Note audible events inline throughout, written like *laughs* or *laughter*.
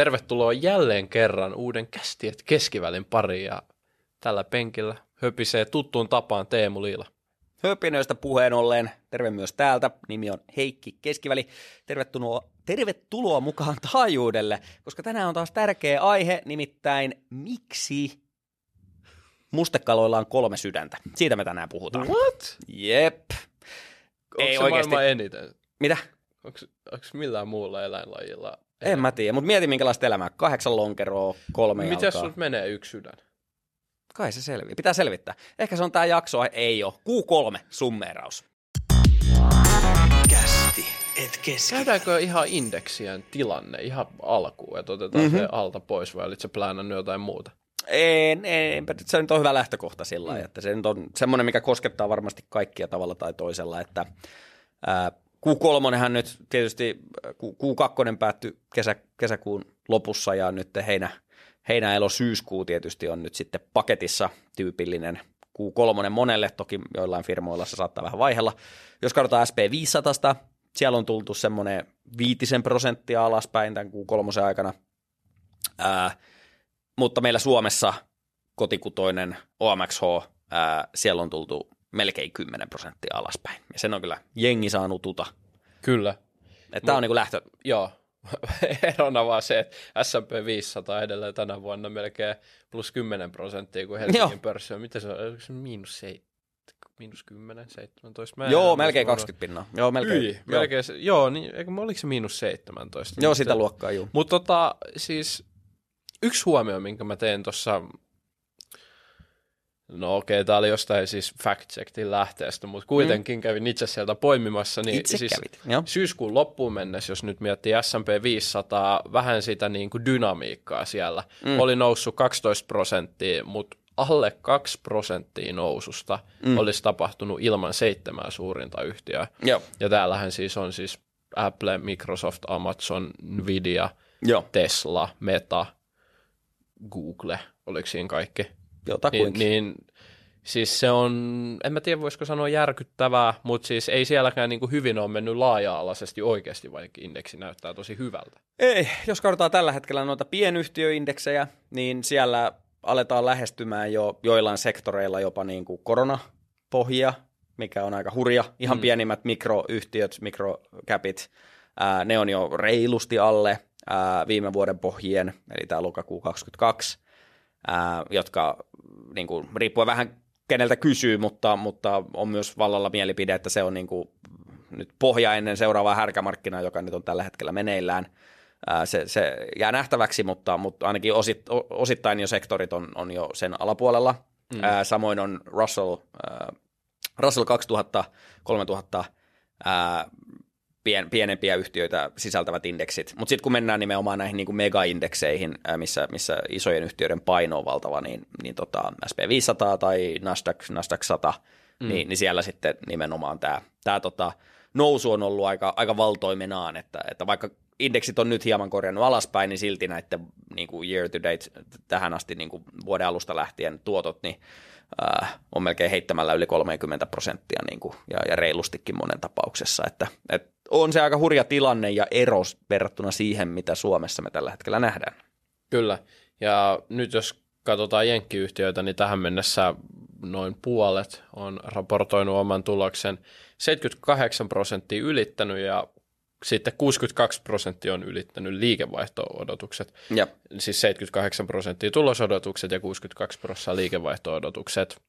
Tervetuloa jälleen kerran uuden kästiet keskivälin pariin ja tällä penkillä höpisee tuttuun tapaan Teemu Liila. Höpinöistä puheen ollen, terve myös täältä. Nimi on Heikki Keskiväli. Tervetuloa, tervetuloa mukaan taajuudelle, koska tänään on taas tärkeä aihe, nimittäin miksi mustekaloilla on kolme sydäntä. Siitä me tänään puhutaan. What? Jep. Onko Ei se oikeasti. maailman eniten? Mitä? Onko millään muulla eläinlajilla? En mä tiedä, mutta mieti minkälaista elämää. Kahdeksan lonkeroa, kolme Miten jalkaa. sul menee yksi sydän? Kai se selviää. Pitää selvittää. Ehkä se on tää jakso, ei ole. Q3 summeeraus. Kästi, et keski. Käydäänkö ihan indeksien tilanne ihan alkuun, että otetaan Mhm. mm-hmm. se alta pois vai olitko plänännyt jotain muuta? En, en, se nyt on hyvä lähtökohta sillä Mm. lailla, että se nyt on semmoinen, mikä koskettaa varmasti kaikkia tavalla tai toisella, että ää, Q3 nyt tietysti Q- Q2 päättyi kesä, kesäkuun lopussa ja nyt heinä, heinä elo syyskuu tietysti on nyt sitten paketissa tyypillinen Q3 monelle, toki joillain firmoilla se saattaa vähän vaihella. Jos katsotaan SP500, siellä on tultu semmoinen viitisen prosenttia alaspäin tämän Q3 aikana. Ää, mutta meillä Suomessa kotikutoinen OMXH, ää, siellä on tultu melkein 10 prosenttia alaspäin. Ja sen on kyllä jengi saanut tuta. Kyllä. Että tämä on niin lähtö. Joo. *laughs* Erona vaan se, että S&P 500 edelleen tänä vuonna melkein plus 10 prosenttia kuin Helsingin Joo. pörssi on. Miten se on? Oliko se miinus, se, miinus 10, 17? Mä Joo, melkein varmaan. 20 pinnaa. Joo, melkein. Yi, joo. melkein se, joo, niin, eikö, oliko se miinus 17? joo, sitä luokkaa, joo. Mutta tota, siis yksi huomio, minkä mä teen tuossa, no okei, tää oli jostain siis fact checkin lähteestä, mutta kuitenkin mm. kävin itse sieltä poimimassa. Niin Itse siis kävit, joo. Syyskuun loppuun mennessä, jos nyt miettii S&P 500, vähän sitä niin kuin dynamiikkaa siellä, mm. oli noussut 12 prosenttia, mutta alle 2 prosenttia noususta mm. olisi tapahtunut ilman seitsemää suurinta yhtiöä. Joo, Ja täällähän siis on siis Apple, Microsoft, Amazon, Nvidia, joo. Tesla, Meta, Google, oliko siinä kaikki? Niin, Jotakuinkin. niin siis se on, en mä tiedä voisiko sanoa järkyttävää, mutta siis ei sielläkään niin kuin hyvin ole mennyt laaja-alaisesti oikeasti, vaikka indeksi näyttää tosi hyvältä. Ei, jos katsotaan tällä hetkellä noita pienyhtiöindeksejä, niin siellä aletaan lähestymään jo joillain sektoreilla jopa niin kuin koronapohjia, mikä on aika hurja. Ihan mm. pienimmät mikroyhtiöt, mikrocapit, ää, ne on jo reilusti alle ää, viime vuoden pohjien, eli tämä lokakuu 22, ää, jotka niin kuin, riippuen vähän keneltä kysyy, mutta, mutta on myös vallalla mielipide, että se on niin kuin, nyt pohja ennen seuraavaa härkämarkkinaa, joka nyt on tällä hetkellä meneillään. Ää, Se, se jää nähtäväksi, mutta, mutta ainakin osit, osittain jo sektorit on, on jo sen alapuolella. Mm. Ää, samoin on Russell, ää, Russell 2000, 3000 ää, pien, pienempiä yhtiöitä sisältävät indeksit. Mutta sitten kun mennään nimenomaan näihin niin kuin megaindekseihin, missä, missä isojen yhtiöiden paino on valtava, niin, niin tota SP500 tai Nasdaq, Nasdaq 100, mm. niin, niin siellä sitten nimenomaan tämä tää tota, nousu on ollut aika, aika valtoimenaan, että, että vaikka indeksit on nyt hieman korjannut alaspäin, niin silti näiden niin kuin year to date tähän asti niin kuin vuoden alusta lähtien tuotot, niin äh, on melkein heittämällä yli 30 prosenttia niin kuin, ja, ja reilustikin monen tapauksessa. Että, et on se aika hurja tilanne ja ero verrattuna siihen, mitä Suomessa me tällä hetkellä nähdään. Kyllä, ja nyt jos katsotaan jenkkiyhtiöitä, niin tähän mennessä noin puolet on raportoinut oman tuloksen. 78 prosenttia ylittänyt ja sitten 62 prosenttia on ylittänyt liikevaihto-odotukset. Ja, Siis 78 prosenttia tulosodotukset ja 62 prosenttia liikevaihto-odotukset.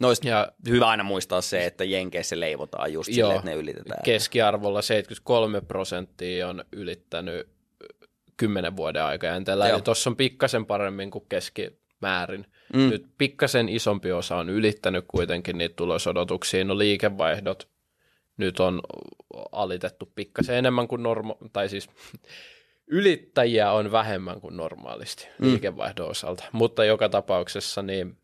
noista Ja hyvä aina muistaa se, että Jenkeissä leivotaan just silleen, että ne ylitetään. keskiarvolla 73 prosenttia on ylittänyt 10 vuoden aikajänteellä. Joo. Eli tuossa on pikkasen paremmin kuin keskimäärin. Mm. Nyt pikkasen isompi osa on ylittänyt kuitenkin niitä tulosodotuksia. No liikevaihdot nyt on alitettu pikkasen enemmän kuin norma- tai siis *laughs* ylittäjiä on vähemmän kuin normaalisti Mm. liikevaihdon osalta. Mutta joka tapauksessa niin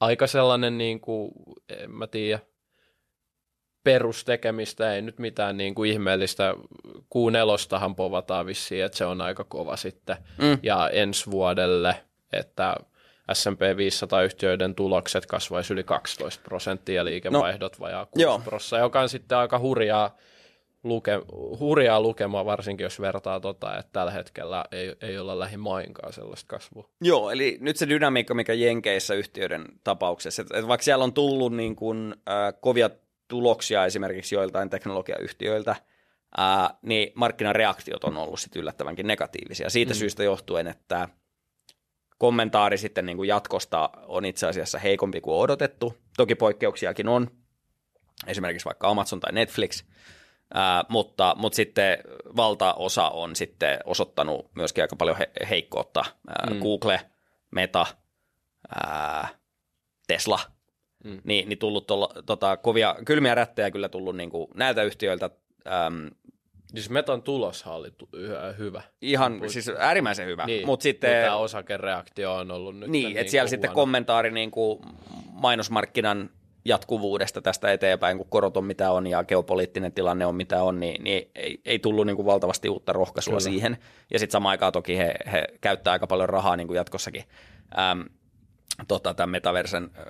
aika sellainen, niin kuin, en mä tiedä, perustekemistä, ei nyt mitään niin kuin ihmeellistä. Kuun elostahan povataan vissiin, että se on aika kova sitten. Mm. Ja ensi vuodelle, että S&P 500-yhtiöiden tulokset kasvaisi yli 12 prosenttia ja liikevaihdot no, vajaa 6 joo. prosenttia, joka on sitten aika hurjaa luke, hurjaa lukemaa, varsinkin jos vertaa tota, että tällä hetkellä ei, ei olla lähimainkaan sellaista kasvua. Joo, eli nyt se dynamiikka, mikä Jenkeissä yhtiöiden tapauksessa, että, että vaikka siellä on tullut niin kuin, äh, kovia tuloksia esimerkiksi joiltain teknologiayhtiöiltä, äh, niin markkinareaktiot on ollut sitten yllättävänkin negatiivisia. Siitä mm. syystä johtuen, että kommentaari sitten niin kuin jatkosta on itse asiassa heikompi kuin odotettu. Toki poikkeuksiakin on, esimerkiksi vaikka Amazon tai Netflix, ää, mutta, mutta sitten valtaosa on sitten osoittanut myöskin aika paljon he, heikkoutta. Ää, mm. Google, Meta, ää, Tesla, mm. niin, niin tullut tolla, tota, kovia, kylmiä rättejä kyllä tullut niin kuin näiltä yhtiöiltä. Äm, Siis Metan tulos oli hyvä. Ihan, Puh- siis äärimmäisen hyvä. Niin, mutta sitten... Tämä osakereaktio on ollut nyt Niin, niin että siellä huono. sitten kommentaari niin kuin mainosmarkkinan jatkuvuudesta tästä eteenpäin, kun korot on mitä on ja geopoliittinen tilanne on mitä on, niin, niin ei, ei tullut niin kuin valtavasti uutta rohkaisua Kyllä. siihen. Ja sitten samaan aikaan toki he, he käyttää aika paljon rahaa niin kuin jatkossakin äm, tota, tämän metaversen äh,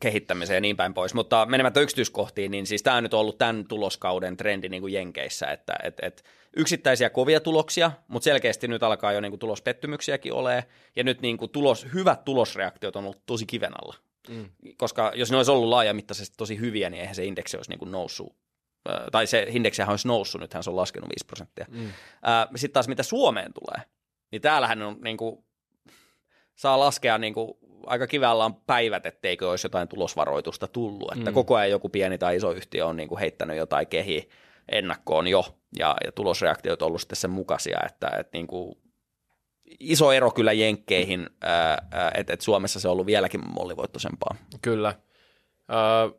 kehittämiseen ja niin päin pois. Mutta menemättä yksityiskohtiin, niin siis tämä on nyt ollut tämän tuloskauden trendi niin kuin Jenkeissä, että et, et yksittäisiä kovia tuloksia, mutta selkeästi nyt alkaa jo niin kuin tulospettymyksiäkin olemaan, ja nyt niin kuin tulos, hyvät tulosreaktiot on ollut tosi kiven alla. Mm. Koska jos ne olisi ollut laajamittaisesti tosi hyviä, niin eihän se indeksi olisi niin kuin noussut tai se indeksihän olisi noussut, nythän se on laskenut 5 prosenttia. Mm. Sitten taas mitä Suomeen tulee, niin täällähän on niin kuin, saa laskea niin kuin, aika kiväällä on päivät, etteikö olisi jotain tulosvaroitusta tullut, että mm. koko ajan joku pieni tai iso yhtiö on niin kuin heittänyt jotain kehiä ennakkoon jo, ja, ja tulosreaktiot on ollut sitten sen mukaisia, että, että niin kuin iso ero kyllä jenkkeihin, että et Suomessa se on ollut vieläkin mollivoittoisempaa. Kyllä.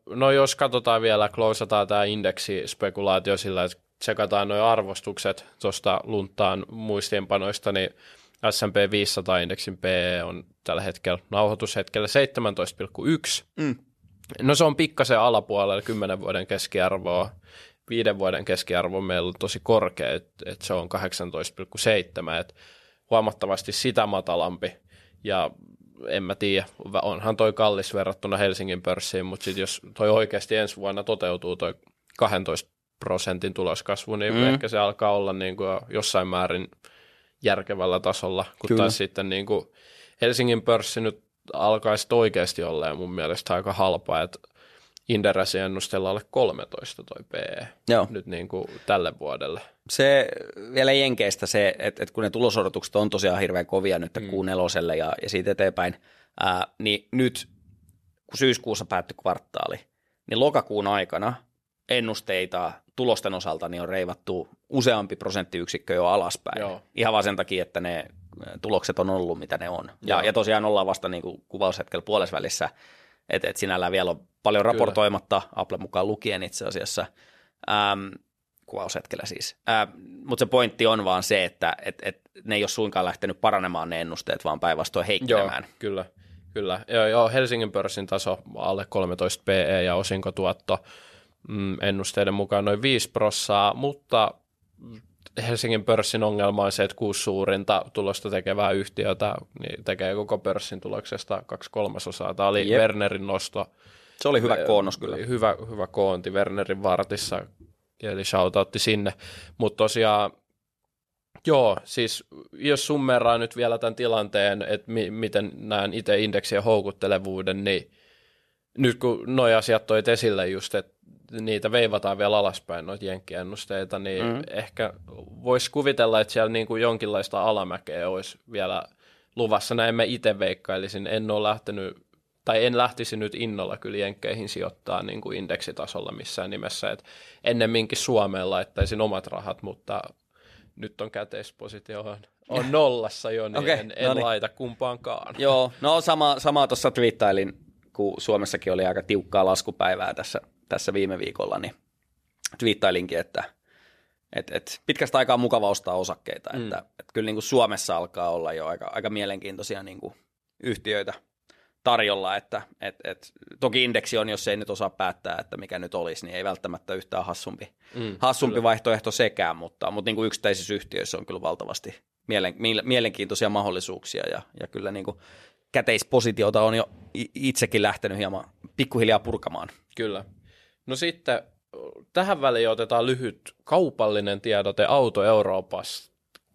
No jos katsotaan vielä, klousataan tämä indeksispekulaatio sillä, että tsekataan nuo arvostukset tuosta luntaan muistiinpanoista, niin S&P 500-indeksin PE on tällä hetkellä nauhoitushetkellä 17,1. Mm. No se on pikkasen alapuolella 10 vuoden keskiarvoa. Viiden vuoden keskiarvo meillä on tosi korkea, että et se on 18,7, että huomattavasti sitä matalampi. Ja en mä tiedä, onhan toi kallis verrattuna Helsingin pörssiin, mutta sitten jos toi oikeasti ensi vuonna toteutuu toi 12 prosentin tuloskasvu, niin mm. ehkä se alkaa olla niin kuin jossain määrin järkevällä tasolla, kun Kyllä. taas sitten niin kuin Helsingin pörssi nyt alkaisi oikeasti olla mun mielestä aika halpa, että Inderesin ennusteella alle 13 toi PE Joo. nyt niin kuin tälle vuodelle. Se vielä Jenkeistä se, että, että kun ne tulosodotukset on tosiaan hirveän kovia nyt mm. kuun neloselle ja, ja siitä eteenpäin, ää, niin nyt kun syyskuussa päättyi kvartaali, niin lokakuun aikana ennusteita tulosten osalta niin on reivattu useampi prosenttiyksikkö jo alaspäin. Joo. Ihan vaan sen takia, että ne tulokset on ollut mitä ne on. Ja, ja tosiaan ollaan vasta niin kuin kuvaushetkellä puolesvälissä, että et sinällään vielä on paljon raportoimatta, Kyllä. Apple mukaan lukien itse asiassa, ähm, kuvaushetkellä siis. Ähm, Mutta se pointti on vaan se, että et, et ne ei ole suinkaan lähtenyt paranemaan ne ennusteet, vaan päinvastoin heikkenemään. Joo, kyllä. Kyllä. Joo, joo, Helsingin pörssin taso alle 13 PE ja osinkotuotto mm, ennusteiden mukaan noin 5 prossaa, mutta Helsingin pörssin ongelma on se, että kuusi suurinta tulosta tekevää yhtiötä niin tekee koko pörssin tuloksesta kaksi kolmasosaa. Tämä oli Jep. Wernerin nosto. Se oli hyvä koonnos kyllä. Hyvä, hyvä koonti Wernerin vartissa, eli shoutoutti sinne. Mutta tosiaan, joo, siis jos summeraa nyt vielä tämän tilanteen, että mi- miten näen itse indeksien houkuttelevuuden, niin nyt kun nuo asiat toit esille just, että niitä veivataan vielä alaspäin, noita jenkkiennusteita, niin mm. ehkä voisi kuvitella, että siellä niin kuin jonkinlaista alamäkeä olisi vielä luvassa. Näin mä itse veikkailisin. En ole lähtenyt, tai en lähtisi nyt innolla kyllä jenkkeihin sijoittaa niin kuin indeksitasolla missään nimessä. Et ennemminkin Suomeen laittaisin omat rahat, mutta nyt on käteispositio on, on *laughs* nollassa jo, niin okay, en, en no niin. laita kumpaankaan. Joo, no sama, sama tuossa twiittailin, kun Suomessakin oli aika tiukkaa laskupäivää tässä tässä viime viikolla, niin twiittailinkin, että et, et pitkästä aikaa mukava ostaa osakkeita. Mm. Että, et kyllä niin kuin Suomessa alkaa olla jo aika, aika mielenkiintoisia niin kuin yhtiöitä tarjolla, että et, et, toki indeksi on, jos ei nyt osaa päättää, että mikä nyt olisi, niin ei välttämättä yhtään hassumpi, mm, hassumpi vaihtoehto sekään, mutta, mutta niin kuin yksittäisissä yhtiöissä on kyllä valtavasti mielen, mielenkiintoisia mahdollisuuksia ja, ja kyllä niin kuin käteispositiota on jo itsekin lähtenyt hieman pikkuhiljaa purkamaan. Kyllä. No sitten tähän väliin otetaan lyhyt kaupallinen tiedote Auto Euroopasta,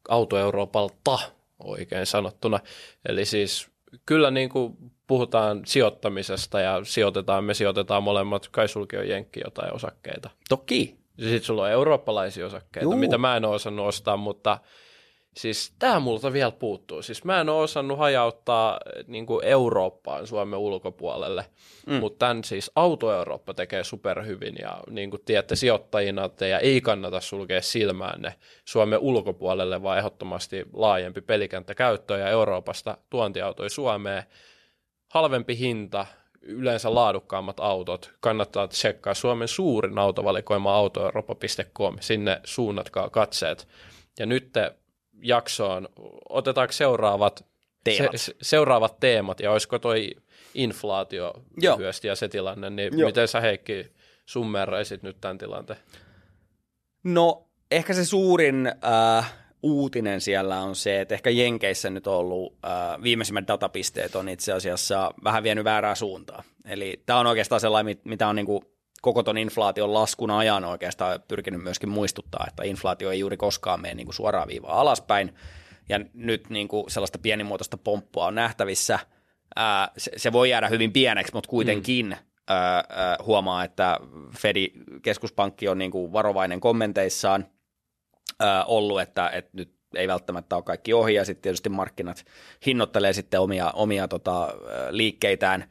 Auto Euroopalta oikein sanottuna. Eli siis kyllä niin kuin puhutaan sijoittamisesta ja sijoitetaan, me sijoitetaan molemmat, kai sulki on jenkki jotain osakkeita. Toki. Sitten sulla on eurooppalaisia osakkeita, Juu. mitä mä en ole osannut ostaa, mutta Siis tämä multa vielä puuttuu. Siis mä en ole osannut hajauttaa niin kuin Eurooppaan Suomen ulkopuolelle, mm. mutta tämän siis Auto Eurooppa tekee superhyvin ja niin kuin tiedätte sijoittajina, että ei kannata sulkea silmäänne Suomen ulkopuolelle, vaan ehdottomasti laajempi pelikenttä käyttöön ja Euroopasta tuontiautoi Suomeen. Halvempi hinta, yleensä laadukkaammat autot. Kannattaa tsekkaa Suomen suurin autovalikoima autoeurooppa.com. Sinne suunnatkaa katseet. Ja nyt te jaksoon. Otetaanko seuraavat teemat, se, seuraavat teemat ja olisiko toi inflaatio Joo. lyhyesti ja se tilanne, niin Joo. miten sä Heikki summeraisit nyt tämän tilanteen? No ehkä se suurin äh, uutinen siellä on se, että ehkä Jenkeissä nyt on ollut äh, viimeisimmät datapisteet on itse asiassa vähän vienyt väärää suuntaa. Eli tämä on oikeastaan sellainen, mitä on niinku koko ton inflaation laskun ajan oikeastaan pyrkinyt myöskin muistuttaa, että inflaatio ei juuri koskaan mene niin kuin suoraan viivaa alaspäin. Ja nyt niin kuin sellaista pienimuotoista pomppua on nähtävissä. Ää, se, se voi jäädä hyvin pieneksi, mutta kuitenkin mm. ää, ää, huomaa, että Fedi, keskuspankki on niin kuin varovainen kommenteissaan ää, ollut, että, että nyt ei välttämättä ole kaikki ohi, ja sitten tietysti markkinat hinnoittelee sitten omia, omia tota, liikkeitään,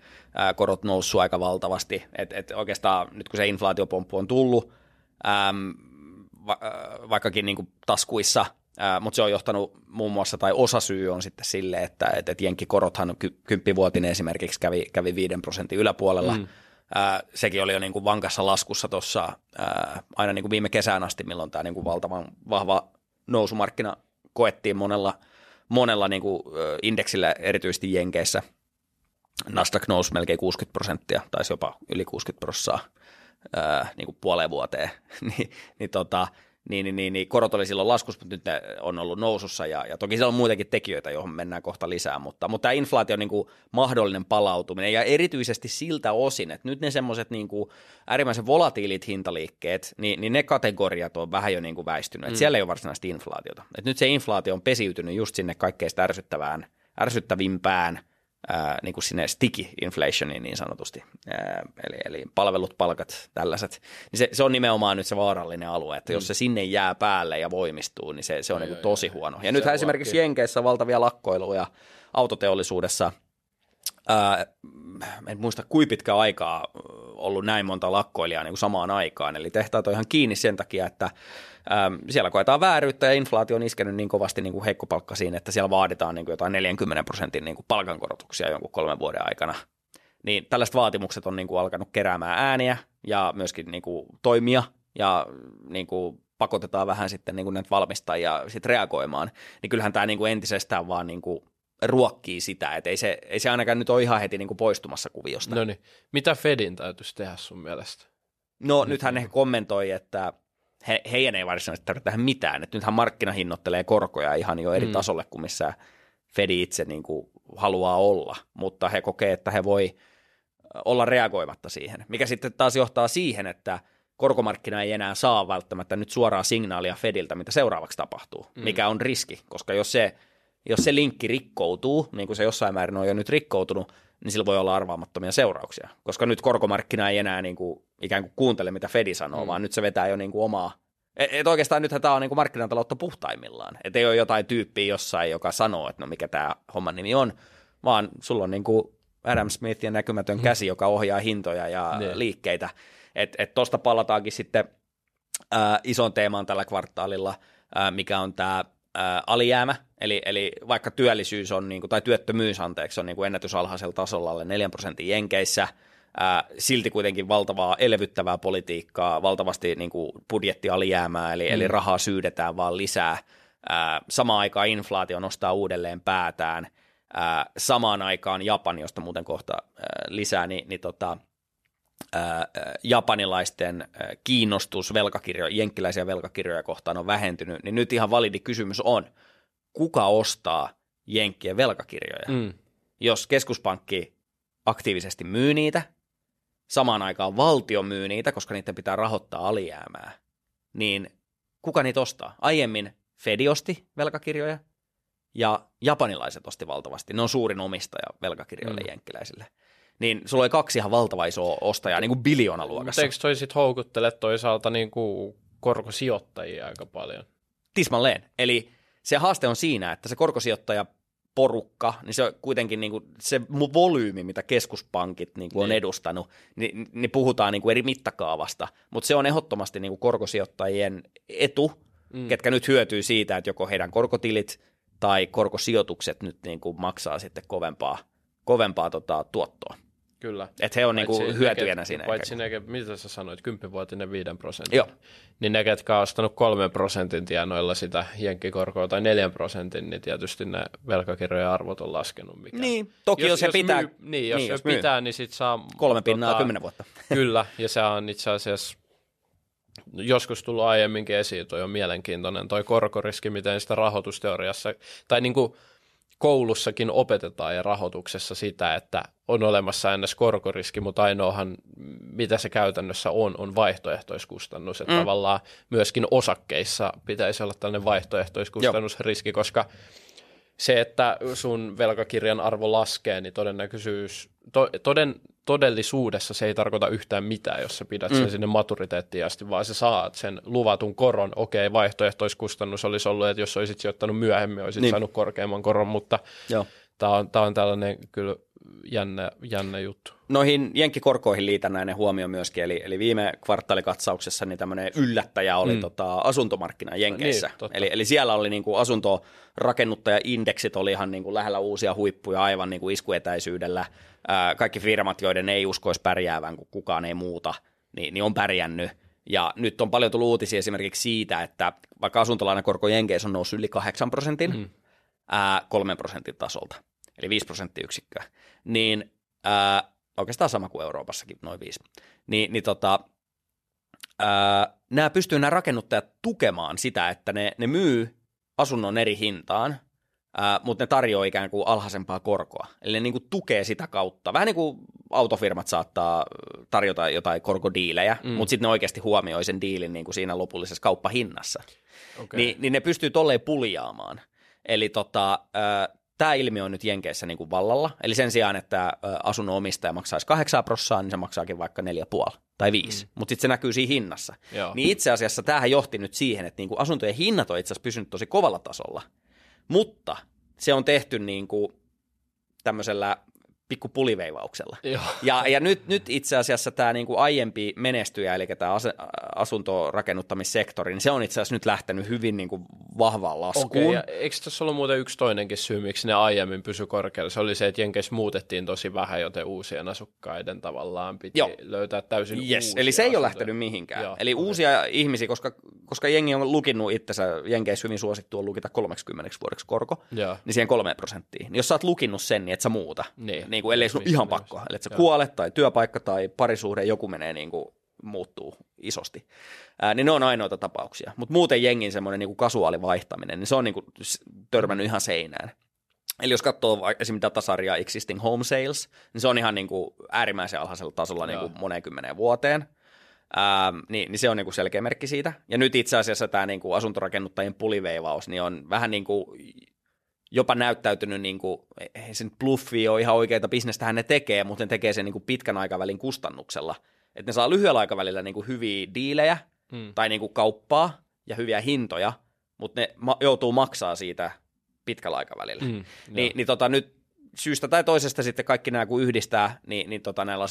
korot noussut aika valtavasti, että et oikeastaan nyt kun se inflaatiopomppu on tullut, äm, va, vaikkakin niin kuin taskuissa, mutta se on johtanut muun muassa, tai osa syy on sitten sille, että et, et jenkkikorothan ky, kymppivuotinen esimerkiksi kävi, kävi 5 prosentin yläpuolella, mm. Ää, sekin oli jo niin kuin vankassa laskussa tuossa aina niin kuin viime kesään asti, milloin tämä niin kuin valtavan vahva nousumarkkina koettiin monella, monella niin kuin indeksillä, erityisesti Jenkeissä. Nasdaq nousi melkein 60 prosenttia, taisi jopa yli 60 prosenttia niin kuin puoleen vuoteen. *laughs* niin, niin tota, niin, niin, niin, niin korot oli silloin laskussa, mutta nyt ne on ollut nousussa ja, ja toki siellä on muitakin tekijöitä, johon mennään kohta lisää, mutta, mutta tämä inflaation niin kuin mahdollinen palautuminen ja erityisesti siltä osin, että nyt ne semmoiset niin kuin äärimmäisen volatiilit hintaliikkeet, niin, niin ne kategoriat on vähän jo niin kuin väistynyt, että mm. siellä ei ole varsinaista inflaatiota. Et nyt se inflaatio on pesiytynyt just sinne kaikkein ärsyttävään, ärsyttävimpään – ää, niin kuin sinne sticky inflationiin niin sanotusti, ää, eli, eli palvelut, palkat, tällaiset, niin se, se on nimenomaan nyt se vaarallinen alue, että mm. jos se sinne jää päälle ja voimistuu, niin se, se on niin kuin tosi huono. Ja nythän esimerkiksi Jenkeissä on valtavia lakkoiluja autoteollisuudessa, ää, en muista kuinka pitkä aikaa ollut näin monta lakkoilijaa niin kuin samaan aikaan, eli tehtaat on ihan kiinni sen takia, että Ähm, siellä koetaan vääryyttä ja inflaatio on iskenyt niin kovasti niin kuin että siellä vaaditaan niin kuin jotain 40 prosentin niin kuin palkankorotuksia jonkun kolmen vuoden aikana. Niin tällaiset vaatimukset on niin kuin alkanut keräämään ääniä ja myöskin niin kuin toimia ja niin kuin pakotetaan vähän sitten niin kuin näitä valmistajia sitten reagoimaan, niin kyllähän tämä niin kuin entisestään vaan niin kuin ruokkii sitä, että ei se, ei se ainakaan nyt ole ihan heti niin kuin poistumassa kuviosta. No niin, mitä Fedin täytyisi tehdä sun mielestä? No nythän he kommentoi, että he, heidän ei varsinaisesti tarvitse tähän mitään. Et nythän markkina hinnoittelee korkoja ihan jo eri mm. tasolle kuin missä Fedi itse niin kuin haluaa olla, mutta he kokee, että he voi olla reagoimatta siihen, mikä sitten taas johtaa siihen, että korkomarkkina ei enää saa välttämättä nyt suoraa signaalia Fediltä, mitä seuraavaksi tapahtuu, mm. mikä on riski, koska jos se, jos se linkki rikkoutuu, niin kuin se jossain määrin on jo nyt rikkoutunut, niin sillä voi olla arvaamattomia seurauksia, koska nyt korkomarkkina ei enää niin kuin, ikään kuin kuuntele, mitä Fedi sanoo, mm. vaan nyt se vetää jo niin kuin omaa, et, et oikeastaan nythän tämä on niin kuin markkinataloutta puhtaimmillaan, että ei ole jotain tyyppiä jossain, joka sanoo, että no mikä tämä homman nimi on, vaan sulla on niin kuin Adam Smith ja näkymätön mm. käsi, joka ohjaa hintoja ja ne. liikkeitä, että et tuosta palataankin sitten äh, ison teemaan tällä kvartaalilla, äh, mikä on tämä ää, alijäämä, eli, eli vaikka työllisyys on, niin kuin, tai työttömyys anteeksi, on niin kuin ennätysalhaisella tasolla alle 4 prosentin jenkeissä, ää, silti kuitenkin valtavaa elvyttävää politiikkaa, valtavasti niin kuin budjettialijäämää, eli, mm. eli rahaa syydetään vaan lisää. Ää, samaan aikaan inflaatio nostaa uudelleen päätään, ää, samaan aikaan Japani, josta muuten kohta ää, lisää, niin, niin tota, japanilaisten kiinnostus velkakirjoja, jenkkiläisiä velkakirjoja kohtaan on vähentynyt, niin nyt ihan validi kysymys on, kuka ostaa jenkkien velkakirjoja? Mm. Jos keskuspankki aktiivisesti myy niitä, samaan aikaan valtio myy niitä, koska niiden pitää rahoittaa alijäämää, niin kuka niitä ostaa? Aiemmin Fedi osti velkakirjoja ja japanilaiset osti valtavasti. Ne on suurin omistaja velkakirjoille mm. jenkkiläisille. Niin sulla oli kaksi ihan valtava isoa ostajaa, niin kuin biljoona luokassa. Eikö toi sitten houkuttele toisaalta niin kuin korkosijoittajia aika paljon? Tismalleen. Eli se haaste on siinä, että se korkosijoittaja porukka, niin se on kuitenkin niin kuin se volyymi, mitä keskuspankit niin kuin on niin. edustanut, niin, niin puhutaan niin kuin eri mittakaavasta, mutta se on ehdottomasti niin kuin korkosijoittajien etu, mm. ketkä nyt hyötyy siitä, että joko heidän korkotilit tai korkosijoitukset nyt niin kuin maksaa sitten kovempaa, kovempaa tota, tuottoa. Kyllä. Että he on niinku hyötyjänä siinä. Paitsi ne, mitä sä sanoit, 10-vuotinen 5 prosentin. Joo. Niin ne, ketkä on ostanut 3 prosentin tienoilla sitä jenkkikorkoa tai 4 prosentin, niin tietysti ne velkakirjojen arvot on laskenut. Mikä. Niin, toki jos, jos se jos pitää. Myy, niin, jos, niin, jos pitää, niin sit saa... Kolme pinnaa tota, 10 vuotta. *laughs* Kyllä, ja se on itse asiassa joskus tullut aiemminkin esiin, toi on mielenkiintoinen, toi korkoriski, miten sitä rahoitusteoriassa, tai niin kuin koulussakin opetetaan ja rahoituksessa sitä, että on olemassa ns. korkoriski, mutta ainoahan mitä se käytännössä on, on vaihtoehtoiskustannus. Että mm. tavallaan myöskin osakkeissa pitäisi olla tällainen vaihtoehtoiskustannusriski, Joo. koska se, että sun velkakirjan arvo laskee, niin todennäköisyys, to, toden, todellisuudessa se ei tarkoita yhtään mitään, jos sä pidät sen mm. sinne maturiteettiin asti, vaan sä saat sen luvatun koron. Okei, vaihtoehtoiskustannus olisi ollut, että jos olisit sijoittanut myöhemmin, olisit niin. saanut korkeamman koron, mutta tämä on, on tällainen kyllä jännä, jännä juttu. Noihin jenkkikorkoihin liitän näinen huomio myöskin, eli, eli viime kvartaalikatsauksessa niin tämmöinen yllättäjä oli mm. tota, asuntomarkkina Jenkeissä. Niin, eli, eli siellä oli niin kuin asuntorakennuttajaindeksit oli ihan niin kuin lähellä uusia huippuja aivan niin kuin iskuetäisyydellä. Ää, kaikki firmat, joiden ei uskoisi pärjäävän, kun kukaan ei muuta, niin, niin on pärjännyt. Ja nyt on paljon tullut uutisia esimerkiksi siitä, että vaikka asuntolainakorko Jenkeissä on noussut yli 8 prosentin, mm. ää, 3 prosentin tasolta, eli 5 prosenttiyksikköä, niin ää, oikeastaan sama kuin Euroopassakin, noin 5, niin, niin tota, ää, nämä pystyy nämä rakennuttajat tukemaan sitä, että ne, ne myy asunnon eri hintaan, ää, mutta ne tarjoaa ikään kuin alhaisempaa korkoa. Eli ne niin kuin tukee sitä kautta. Vähän niin kuin autofirmat saattaa tarjota jotain korkodiilejä, mm. mutta sitten ne oikeasti huomioi sen diilin niin kuin siinä lopullisessa kauppahinnassa. Okay. Ni, niin ne pystyy tolleen puljaamaan. Eli tota, tämä ilmiö on nyt Jenkeissä niin kuin vallalla. Eli sen sijaan, että asunnon omistaja maksaisi 8 prossaa, niin se maksaakin vaikka 4,5 tai 5. Mm. Mutta sitten se näkyy siinä hinnassa. Joo. Niin itse asiassa tämähän johti nyt siihen, että niin kuin asuntojen hinnat on itse asiassa pysynyt tosi kovalla tasolla. Mutta se on tehty niin kuin tämmöisellä pikku puliveivauksella. Ja, ja nyt, nyt itse asiassa tämä niin kuin aiempi menestyjä, eli tämä asuntorakennuttamissektori, niin se on itse asiassa nyt lähtenyt hyvin niin kuin vahvaan laskuun. Okei, ja eikö tässä ollut muuten yksi toinenkin syy, miksi ne aiemmin pysy korkealla? Se oli se, että Jenkeissä muutettiin tosi vähän, joten uusien asukkaiden tavallaan piti Joo. löytää täysin yes. uusia Eli se ei ole lähtenyt mihinkään. Joo, eli okay. uusia ihmisiä, koska, koska jengi on lukinnut itsensä, Jenkeissä hyvin suosittu on lukita 30 vuodeksi korko, Joo. niin siihen kolme prosenttiin. Niin jos sä oot lukinnut sen, niin et sä muuta. Niin. niin kuin, ellei sun ihan pakko. Eli että sä kuolet tai työpaikka tai parisuhde, joku menee niin kuin muuttuu isosti. Ää, niin ne on ainoita tapauksia. Mutta muuten jengin semmoinen niin kasuaali vaihtaminen, niin se on niin kuin törmännyt ihan seinään. Eli jos katsoo esimerkiksi datasarjaa Existing Home Sales, niin se on ihan niin kuin äärimmäisen alhaisella tasolla niin kuin moneen kymmeneen vuoteen. Ähm, niin, niin se on niin kuin selkeä merkki siitä. Ja nyt itse asiassa tämä niin kuin asuntorakennuttajien puliveivaus niin on vähän niin kuin jopa näyttäytynyt, niin kuin, ei sen bluffi ole ihan oikeita bisnestä ne tekee, mutta ne tekee sen niin kuin pitkän aikavälin kustannuksella. Että ne saa lyhyellä aikavälillä niin kuin hyviä diilejä hmm. tai niin kuin kauppaa ja hyviä hintoja, mutta ne ma- joutuu maksaa siitä pitkällä aikavälillä. Hmm, Ni, niin tota, nyt syystä tai toisesta sitten kaikki nämä kun yhdistää, niin, niin tota, näillä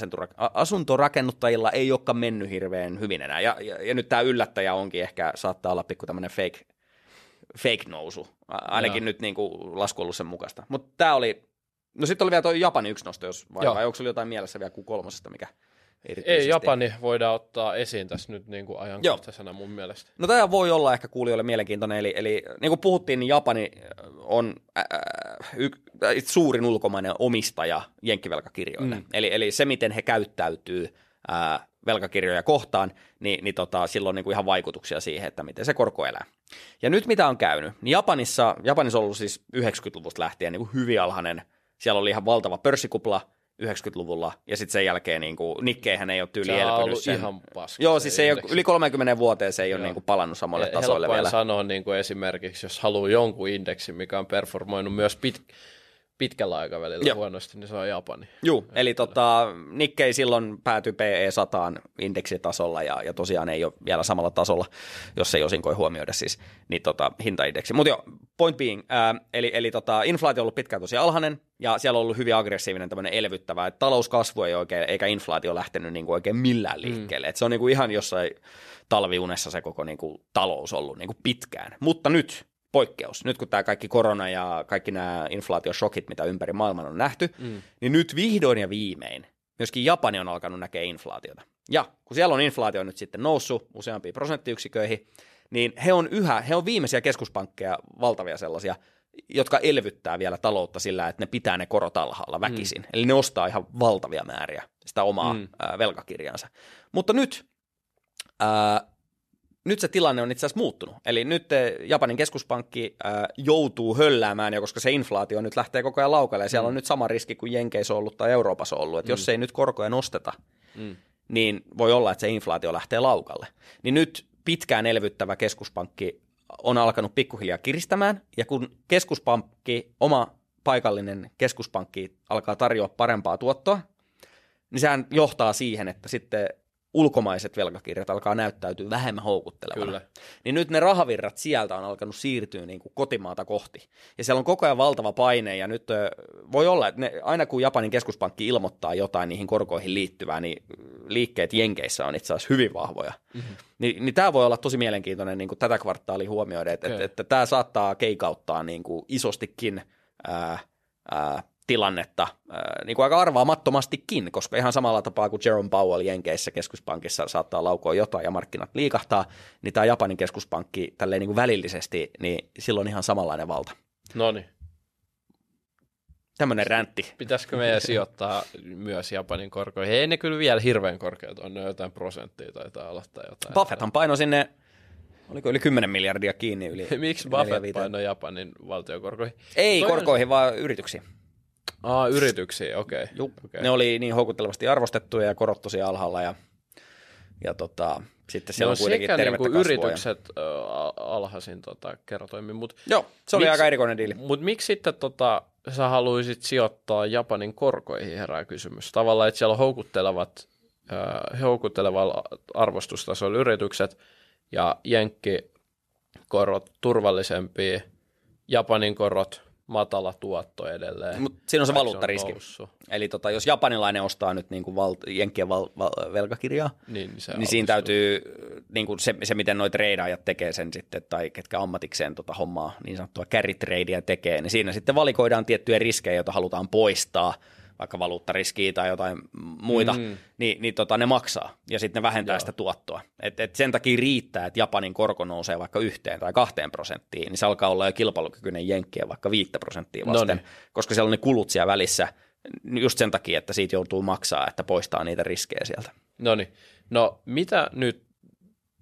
asuntorakennuttajilla ei olekaan mennyt hirveän hyvin enää. Ja, ja, ja nyt tämä yllättäjä onkin ehkä, saattaa olla pikku tämmöinen fake fake nousu, ainakin Joo. nyt niin kuin lasku ollut sen mukaista. Mutta tämä oli, no sitten oli vielä tuo Japani yksi nosto, jos vai, vai onko jotain mielessä vielä kuin kolmosesta, mikä ei, Japani voidaan ottaa esiin tässä nyt niin kuin ajankohtaisena mun mielestä. No tämä voi olla ehkä kuulijoille mielenkiintoinen, eli, eli niin kuin puhuttiin, niin Japani on äh, y, äh, suurin ulkomainen omistaja jenkkivelkakirjoille. Mm. Eli, eli se, miten he käyttäytyy äh, velkakirjoja kohtaan, niin, niin tota, silloin on niin kuin ihan vaikutuksia siihen, että miten se korko elää. Ja nyt mitä on käynyt, niin Japanissa, Japanissa on ollut siis 90-luvusta lähtien niin kuin hyvin alhainen, siellä oli ihan valtava pörssikupla, 90-luvulla, ja sitten sen jälkeen niin kuin, Nikkeihän ei ole tyyli Se elpynyt ollut sen. ihan paska. Joo, siis se ei ole, yli 30 vuoteen se ei ole Joo. niin kuin palannut samalle Ja helppoin vielä. sanoa niin kuin esimerkiksi, jos haluaa jonkun indeksin, mikä on performoinut myös pit, pitkällä aikavälillä Joo. huonosti, niin se on Japani. Joo, eli tota, Nikkei silloin päätyi PE 100 indeksitasolla ja, ja tosiaan ei ole vielä samalla tasolla, jos ei osinkoi huomioida siis niin tota, hintaindeksi. Mutta joo, point being, ää, eli, eli tota, inflaatio on ollut pitkään tosi alhainen ja siellä on ollut hyvin aggressiivinen tämmöinen elvyttävä, että talouskasvu ei oikein, eikä inflaatio lähtenyt niin kuin oikein millään liikkeelle. Mm. Et se on niin kuin ihan jossain talviunessa se koko niin kuin, talous ollut niin kuin pitkään. Mutta nyt poikkeus. Nyt kun tämä kaikki korona ja kaikki nämä inflaatioshokit, mitä ympäri maailman on nähty, mm. niin nyt vihdoin ja viimein myöskin Japani on alkanut näkeä inflaatiota. Ja kun siellä on inflaatio nyt sitten noussut useampiin prosenttiyksiköihin, niin he on yhä, he on viimeisiä keskuspankkeja, valtavia sellaisia, jotka elvyttää vielä taloutta sillä, että ne pitää ne korot alhaalla väkisin. Mm. Eli ne ostaa ihan valtavia määriä sitä omaa mm. ää, velkakirjansa. Mutta nyt ää, nyt se tilanne on itse asiassa muuttunut. Eli nyt eh, Japanin keskuspankki äh, joutuu hölläämään, ja koska se inflaatio nyt lähtee koko ajan laukalle, ja siellä on nyt sama riski kuin Jenkeissä ollut tai Euroopassa ollut, että mm. jos ei nyt korkoja nosteta, mm. niin voi olla, että se inflaatio lähtee laukalle. Niin nyt pitkään elvyttävä keskuspankki on alkanut pikkuhiljaa kiristämään, ja kun keskuspankki, oma paikallinen keskuspankki alkaa tarjoa parempaa tuottoa, niin sehän johtaa siihen, että sitten ulkomaiset velkakirjat alkaa näyttäytyä vähemmän houkuttelevana. Kyllä. Niin nyt ne rahavirrat sieltä on alkanut siirtyä niin kuin kotimaata kohti. Ja siellä on koko ajan valtava paine, ja nyt voi olla, että ne, aina kun Japanin keskuspankki ilmoittaa jotain niihin korkoihin liittyvää, niin liikkeet Jenkeissä on itse asiassa hyvin vahvoja. Mm-hmm. Ni, niin tämä voi olla tosi mielenkiintoinen niin kuin tätä kvartaalia huomioida, että, Okei. että, että tämä saattaa keikauttaa niin kuin isostikin ää, ää, tilannetta niin kuin aika arvaamattomastikin, koska ihan samalla tapaa kuin Jerome Powell Jenkeissä keskuspankissa saattaa laukoa jotain ja markkinat liikahtaa, niin tämä Japanin keskuspankki tälleen niin kuin välillisesti, niin silloin ihan samanlainen valta. No niin. Tämmöinen räntti. Pitäisikö meidän sijoittaa myös Japanin korkoihin? Ei ne kyllä vielä hirveän korkeat on, ne jotain prosenttia taitaa olla tai jotain. Buffetthan paino sinne, oliko yli 10 miljardia kiinni yli. Miksi Buffett painoi Japanin valtiokorkoihin? Ei Toi on- korkoihin, vaan yrityksiin. Aa, yrityksiä, okei. Okei. okay. ne oli niin houkuttelevasti arvostettuja ja korot tosi alhaalla ja, ja tota, sitten siellä on on kuitenkin sekä tervettä niinku kasvua. yritykset ö, a- alhaisin tota, kertoimin, mutta Ja... Joo, se oli Miksi- aika erikoinen diili. mut miksi sitten tota, sä haluaisit sijoittaa Japanin korkoihin, herää kysymys. Tavallaan, että siellä on houkuttelevat, ö, houkuttelevalla arvostustasolla yritykset ja jenkkikorot turvallisempia, Japanin korot matala tuotto edelleen. Mutta siinä on se valuuttariski. Eli tota, jos japanilainen ostaa nyt niin kuin val, jenkkien val, val, velkakirjaa, Niin, niin, se niin siinä täytyy niin kuin se, se, miten noi treidaajat tekee sen sitten, tai ketkä ammatikseen tota hommaa, niin sanottua carry tradea tekee, niin siinä sitten valikoidaan tiettyjä riskejä, joita halutaan poistaa, vaikka valuuttariskiä tai jotain muita, mm. niin, niin tota, ne maksaa ja sitten ne vähentää Joo. sitä tuottoa. Et, et sen takia riittää, että Japanin korko nousee vaikka yhteen tai kahteen prosenttiin, niin se alkaa olla jo kilpailukykyinen jenkkiä vaikka viittä prosenttia vasten, Noniin. koska siellä on ne kulut siellä välissä just sen takia, että siitä joutuu maksaa, että poistaa niitä riskejä sieltä. No niin. No mitä nyt,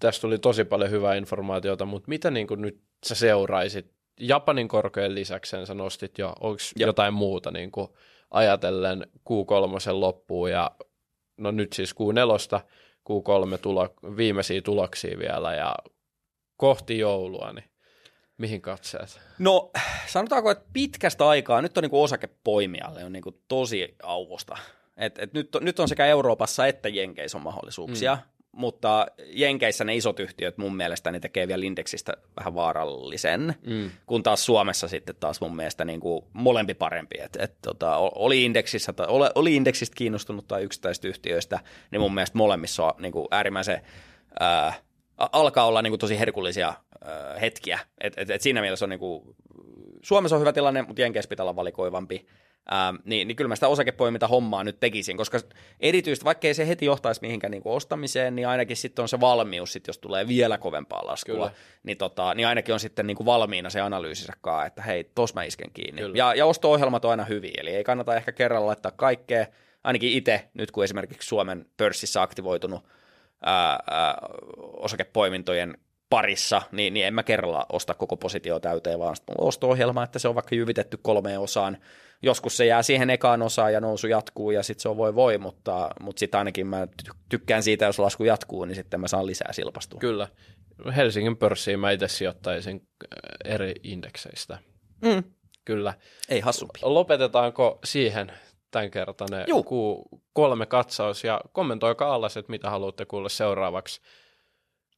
tästä tuli tosi paljon hyvää informaatiota, mutta mitä niin kuin nyt sä seuraisit Japanin korkojen lisäksi, sä nostit jo, onko jotain muuta niin kuin ajatellen Q3 loppuun ja no nyt siis Q4, Q3 tulo, viimeisiä tuloksia vielä ja kohti joulua, niin mihin katseet? No sanotaanko, että pitkästä aikaa, nyt on niin osakepoimijalle on niin tosi auvosta. Et, et nyt, on, nyt on sekä Euroopassa että Jenkeissä on mahdollisuuksia, mm. Mutta Jenkeissä ne isot yhtiöt mun mielestä ne tekee vielä indeksistä vähän vaarallisen, Mm. kun taas Suomessa sitten taas mun mielestä niin kuin molempi parempi. Et, et, tota, oli, indeksissä, tai, oli indeksistä kiinnostunut tai yksittäisistä yhtiöistä, niin mun mielestä molemmissa on niin kuin äärimmäisen... Ää, alkaa olla niin kuin tosi herkullisia äh, hetkiä. Et, et, et siinä mielessä on niin kuin, Suomessa on hyvä tilanne, mutta Jenkeissä pitää olla valikoivampi. Ähm, niin, niin kyllä mä sitä osakepoiminta hommaa nyt tekisin, koska erityisesti, vaikka ei se heti johtaisi mihinkään niin kuin ostamiseen, niin ainakin sitten on se valmius, sit jos tulee vielä kovempaa laskua, Kyllä. niin, tota, niin ainakin on sitten niin kuin valmiina se analyysinsä että hei, tos mä isken kiinni. Kyllä. Ja, ja osto-ohjelmat on aina hyviä, eli ei kannata ehkä kerralla laittaa kaikkea, ainakin itse, nyt kun esimerkiksi Suomen pörssissä aktivoitunut ää, ää, osakepoimintojen parissa, niin, niin en mä kerralla osta koko positio täyteen, vaan mulla on osto-ohjelma, että se on vaikka jyvitetty kolmeen osaan. Joskus se jää siihen ekaan osaan ja nousu jatkuu ja sitten se on voi voi, mutta, mutta sitten ainakin mä tykkään siitä, jos lasku jatkuu, niin sitten mä saan lisää silpastua. Kyllä. Helsingin pörssiin mä itse sijoittaisin äh, eri indekseistä. Mm. Kyllä. Ei hassumpi. Lopetetaanko siihen tämänkertainen Juu. Q3 katsaus ja kommentoikaa alas, että mitä haluatte kuulla seuraavaksi.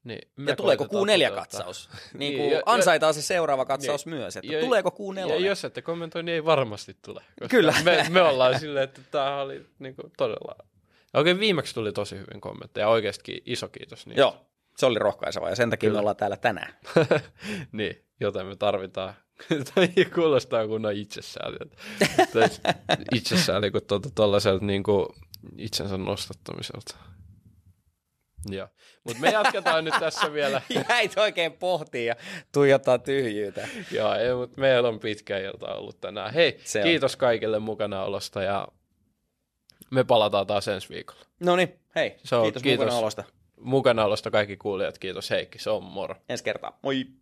Niin Ja tuleeko koitetaan Q4 toteuttaa. katsaus? *laughs* Niin Niin, kuin ja- ja- ansaitaan se seuraava katsaus Niin. myös, että Ja- tuleeko Q4? Ja jos ette kommentoi, niin ei varmasti tule. Kyllä. Me, me ollaan silleen, että tämä oli niin kuin todella... Oikein viimeksi tuli tosi hyvin kommentteja. Oikeasti iso kiitos niistä. Joo, se oli rohkaiseva ja sen takia Kyllä. me ollaan täällä tänään. *laughs* niin, joten me tarvitaan. Toi kuulostaa kunnon itsessään. *laughs* Itsessään niin tuolta tuollaiselta niin kuin itsensä nostattamiselta. Joo. Mutta me jatketaan nyt tässä vielä. *laughs* Jäit oikein pohtiin ja tuijottaa tyhjyyttä. Joo, ei, mutta meillä on pitkä ilta ollut tänään. Hei, Se on. kiitos kaikille mukanaolosta ja me palataan taas ensi viikolla. No niin, hei, Se on- kiitos, kiitos. mukana olosta. Mukanaolosta kaikki kuulijat, kiitos Heikki, se on moro. Ensi kertaa. Moi.